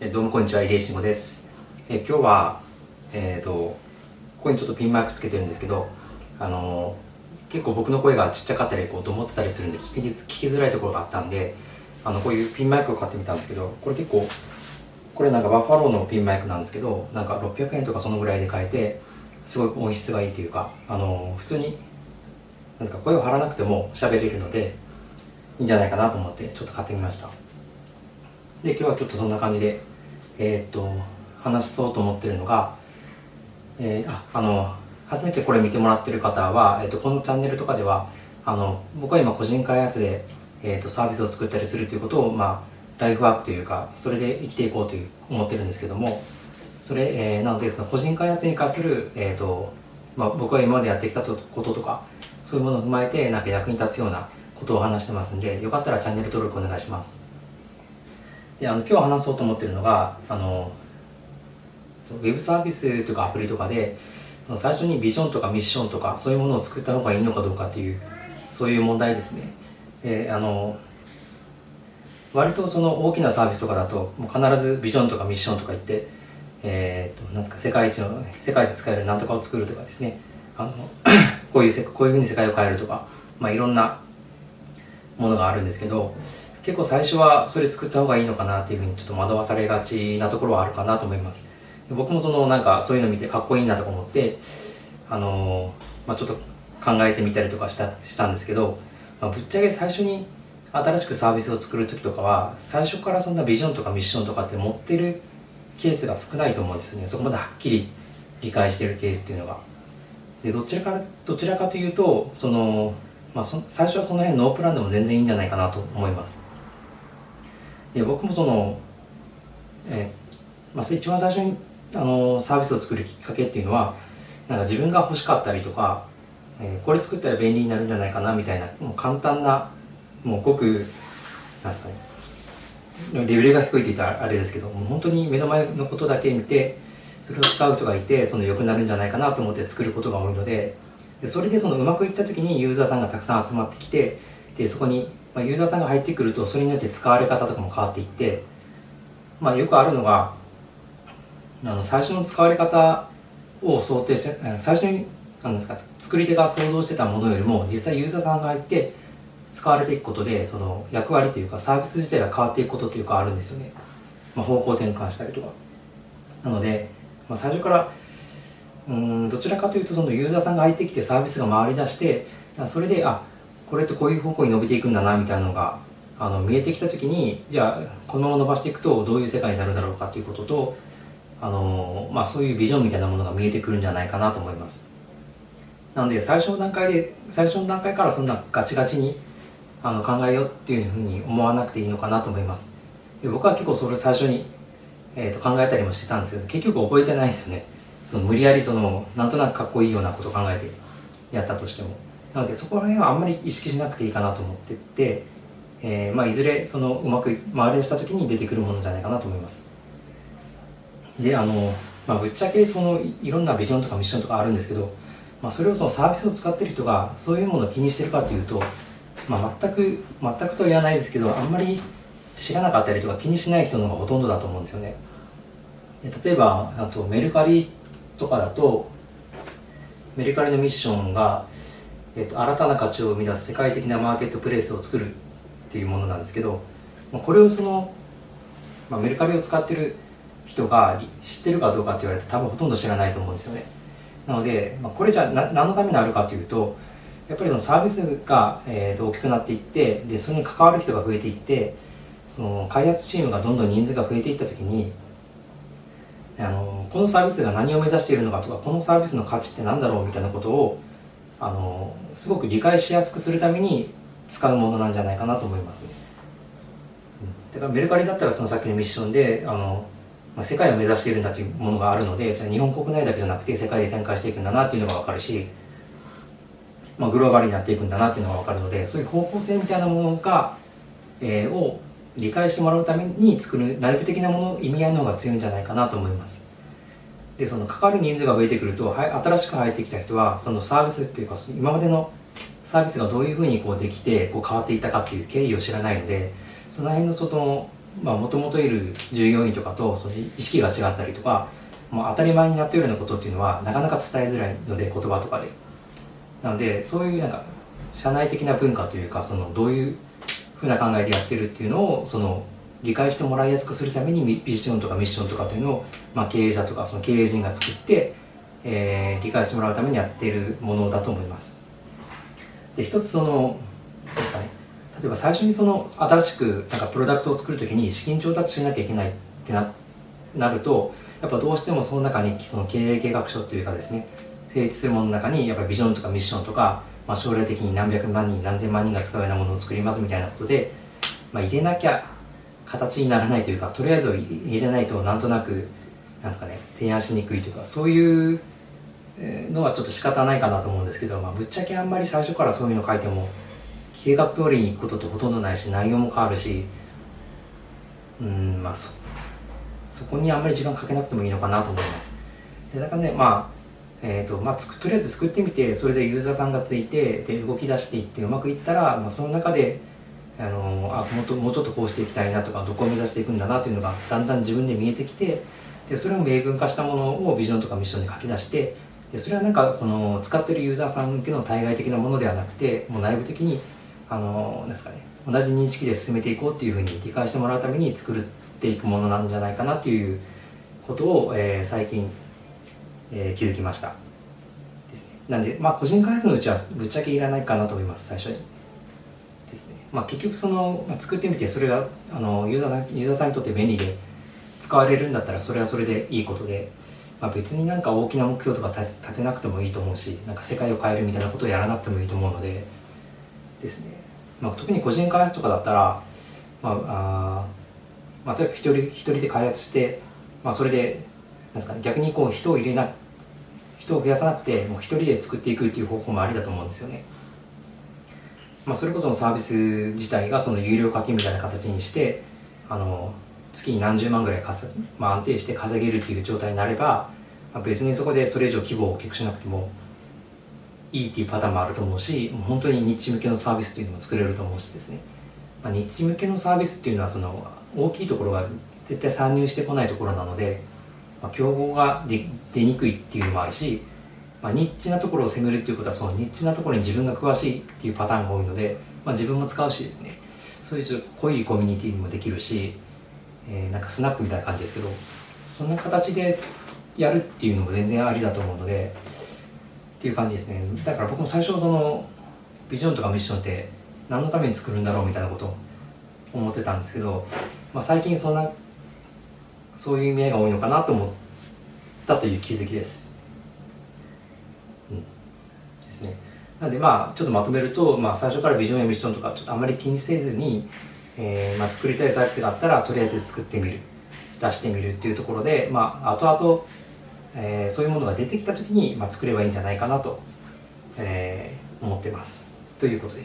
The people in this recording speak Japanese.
どうもこんにちは、入江慎吾です。え今日は、えっ、と、ここにちょっとピンマイクつけてるんですけど、あの結構僕の声がちっちゃかったり、こう、どもってたりするんで聞き、聞きづらいところがあったんで、あの、こういうピンマイクを買ってみたんですけど、これ結構、これなんかバッファローのピンマイクなんですけど、なんか600円とかそのぐらいで買えて、すごい音質がいいというか、あの普通に、なんですか、声を張らなくても喋れるので、いいんじゃないかなと思って、ちょっと買ってみました。で今日はちょっとそんな感じでえーと話そうと思ってるのが、えーああの初めてこれ見てもらってる方は、えーっとこのチャンネルとかではあの僕は今個人開発で、えーっとサービスを作ったりするということを、まあ、ライフワークというかそれで生きていこうという思ってるんですけどもそれ、えーなのでその個人開発に関する、えーとまあ、僕が今までやってきたこととかそういうものを踏まえてなんか役に立つようなことを話してますんでよかったらチャンネル登録お願いします。であの今日話そうと思ってるのがあのウェブサービスとかアプリとかで最初にビジョンとかミッションとかそういうものを作った方がいいのかどうかっていうそういう問題ですね。であの割とその大きなサービスとかだともう必ずビジョンとかミッションとか言ってえー、となんですか世界一の世界で使えるなんとかを作るとかですね。あのこういうこういうふうに世界を変えるとか、まあ、いろんなものがあるんですけど結構最初はそれ作った方がいいのかなっていうふうにちょっと惑わされがちなところはあるかなと思います。僕もそのなんかそういうの見てかっこいいなとか思ってあのーまあ、ちょっと考えてみたりとかしたしたんですけど、まあ、ぶっちゃけ最初に新しくサービスを作る時とかは最初からそんなビジョンとかミッションとかって持ってるケースが少ないと思うんですよね。そこまではっきり理解してるケースっていうのが。でどちらかどちらかというとその、まあ、そ最初はその辺ノープランでも全然いいんじゃないかなと思います。で僕もその、えーまあ、一番最初にあのサービスを作るきっかけっていうのはなんか自分が欲しかったりとか、えーこれ作ったら便利になるんじゃないかなみたいなもう簡単なもうごくなんすかねレベルが低いって言ったらあれですけどもう本当に目の前のことだけ見てそれを使う人がいてその良くなるんじゃないかなと思って作ることが多いのででそれでそのうまくいった時にユーザーさんがたくさん集まってきてでそこに、まあ、ユーザーさんが入ってくるとそれによって使われ方とかも変わっていって、まあ、よくあるのがあの最初の使われ方を想定して最初になんですか作り手が想像してたものよりも実際ユーザーさんが入って使われていくことでその役割というかサービス自体が変わっていくことっていうかあるんですよね、まあ、方向転換したりとか。なので、まあ、最初からうんどちらかというとそのユーザーさんが入ってきてサービスが回り出してそれであこれってこういう方向に伸びていくんだなみたいなのがあの見えてきた時にじゃあこのまま伸ばしていくとどういう世界になるだろうかということとあの、まあ、そういうビジョンみたいなものが見えてくるんじゃないかなと思います。なので最初の段階で最初の段階からそんなガチガチにあの考えようっていうふうに思わなくていいのかなと思います。で僕は結構それ最初に、えー、と考えたりもしてたんですけど結局覚えてないですよね。その無理やりそのなんとなくかっこいいようなこと考えてやったとしても。なのでそこら辺はあんまり意識しなくていいかなと思ってて、えーまあ、いずれそのうまく回り出した時に出てくるものじゃないかなと思います。であの、まあ、ぶっちゃけそのいろんなビジョンとかミッションとかあるんですけど、まあ、それをそのサービスを使ってる人がそういうものを気にしてるかというと、まあ、全く全くとは言わないですけどあんまり知らなかったりとか気にしない人の方がほとんどだと思うんですよね。例えばあとメルカリとかだとメルカリのミッションが、えっと、新たな価値を生み出す世界的なマーケットプレイスを作るっていうものなんですけどまあこれをその、まあ、メルカリを使ってる人が知ってるかどうかって言われて多分ほとんど知らないと思うんですよね。なので、まあ、これじゃあ何のためにあるかというとやっぱりそのサービスが、えーと大きくなっていってでそれに関わる人が増えていってその開発チームがどんどん人数が増えていった時にあのこのサービスが何を目指しているのかとかこのサービスの価値って何だろうみたいなことをあのすごく理解しやすくするために使うものなんじゃないかなと思います、うん。だからメルカリだったらそのさっきのミッションであの、まあ、世界を目指しているんだというものがあるのでじゃあ日本国内だけじゃなくて世界で展開していくんだなっていうのが分かるし、まあ、グローバルになっていくんだなっていうのが分かるのでそういう方向性みたいなものが、えーを理解してもらうために作る内部的なもの意味合いの方が強いんじゃないかなと思いますでその関わる人数が増えてくると新しく入ってきた人はそのサービスっていうか今までのサービスがどういうふうにこうできてこう変わっていたかっていう経緯を知らないのでその辺の外のもともといる従業員とかとその意識が違ったりとかもう当たり前になってるようなことっていうのはなかなか伝えづらいので言葉とかで。なのでそういうなんか社内的な文化というかそのどういうふうな考えでやってるっていうのをその理解してもらいやすくするためにビジョンとかミッションとかというのを、まあ、経営者とかその経営陣が作って、えー、理解してもらうためにやっているものだと思います。で一つそのですかね例えば最初にその新しくなんかプロダクトを作るときに資金調達しなきゃいけないってななるとやっぱどうしてもその中にその経営計画書というかですね成立するものの中にやっぱりビジョンとかミッションとか、まあ、将来的に何百万人何千万人が使うようなものを作りますみたいなことで、まあ、入れなきゃ形にならないというかとりあえず入れないとなんとなくなんですかね提案しにくいというかそういうのはちょっと仕方ないかなと思うんですけど、まあ、ぶっちゃけあんまり最初からそういうの書いても計画通りに行くことってほとんどないし内容も変わるしうんまあそそこにあんまり時間かけなくてもいいのかなと思います。でだからねまあえーとまあ、つとりあえず作ってみてそれでユーザーさんがついてで動き出していってうまくいったら、まあ、その中であのあもっともうちょっとこうしていきたいなとかどこを目指していくんだなというのがだんだん自分で見えてきてでそれを明文化したものをビジョンとかミッションに書き出してでそれはなんかその使ってるユーザーさん向けの対外的なものではなくてもう内部的にあのなんですかね同じ認識で進めていこうっていうふうに理解してもらうために作っていくものなんじゃないかなということを、えー、最近、えー、気づきましたですねなんでまあ個人開発のうちはぶっちゃけいらないかなと思います最初に。ですねまあ、結局その、まあ、作ってみてそれがあのユーザーユーザーさんにとって便利で使われるんだったらそれはそれでいいことで、まあ、別になんか大きな目標とか立てなくてもいいと思うしなんか世界を変えるみたいなことをやらなくてもいいと思うのでですね、まあ、特に個人開発とかだったら、まああまあ、例えば一人一人で開発して、まあ、それでなんですか、ね、逆にこう人を入れな人を増やさなくてもう一人で作っていくっていう方法もありだと思うんですよね。まあ、それこそサービス自体がその有料課金みたいな形にしてあの月に何十万ぐらいかさ、まあ、安定して稼げるっていう状態になれば、まあ、別にそこでそれ以上規模を大きくしなくてもいいっていうパターンもあると思うしもう本当にニッチ向けのサービスっていうのも作れると思うしですね、まあ、ニッチ向けのサービスっていうのはその大きいところが絶対参入してこないところなので、まあ、競合が出にくいっていうのもあるしまあ、ニッチなところを攻めるっていうことはそのニッチなところに自分が詳しいっていうパターンが多いので、まあ、自分も使うしですね。そういうちょっと濃いコミュニティにもできるし、えー、なんかスナックみたいな感じですけどそんな形でやるっていうのも全然ありだと思うのでっていう感じですね。だから僕も最初そのビジョンとかミッションって何のために作るんだろうみたいなことを思ってたんですけど、まあ、最近そんなそういう意味合いが多いのかなと思ったという気づきです。ですね。なのでまあちょっとまとめると、まあ、最初からビジョンやミッションとかちょっとあまり気にせずに、えーまあ、作りたいサービスがあったらとりあえず作ってみる。出してみるっていうところで、まあ、後々、えー、そういうものが出てきた時に、まあ、作ればいいんじゃないかなと、えー、思ってます。ということです